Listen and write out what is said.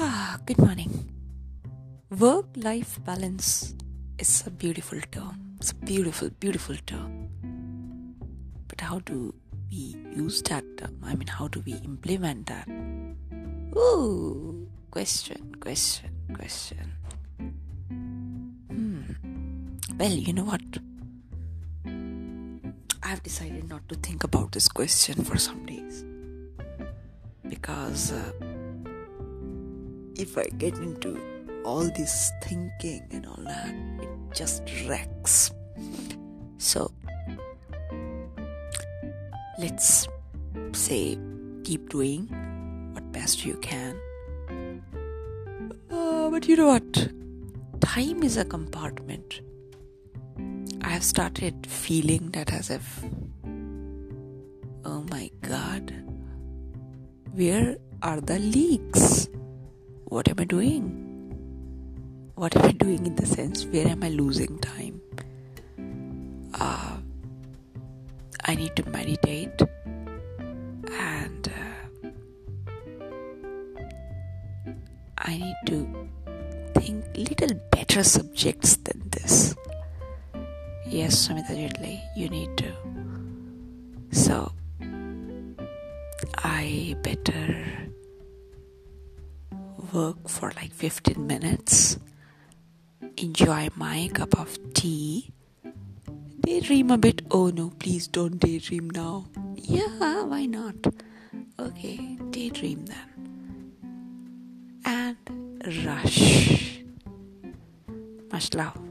Ah, good morning. Work life balance is a beautiful term. It's a beautiful, beautiful term. But how do we use that term? I mean, how do we implement that? Ooh, question, question, question. Hmm. Well, you know what? I've decided not to think about this question for some days because. Uh, if I get into all this thinking and all that, it just wrecks. So, let's say keep doing what best you can. Uh, but you know what? Time is a compartment. I have started feeling that as if, oh my god, where are the leaks? What am I doing? What am I doing in the sense where am I losing time? Uh, I need to meditate and uh, I need to think little better subjects than this. Yes, Samita Jetli, you need to. So I better work for like 15 minutes, enjoy my cup of tea, daydream a bit. Oh no, please don't daydream now. Yeah, why not? Okay, daydream then. And rush. Much love.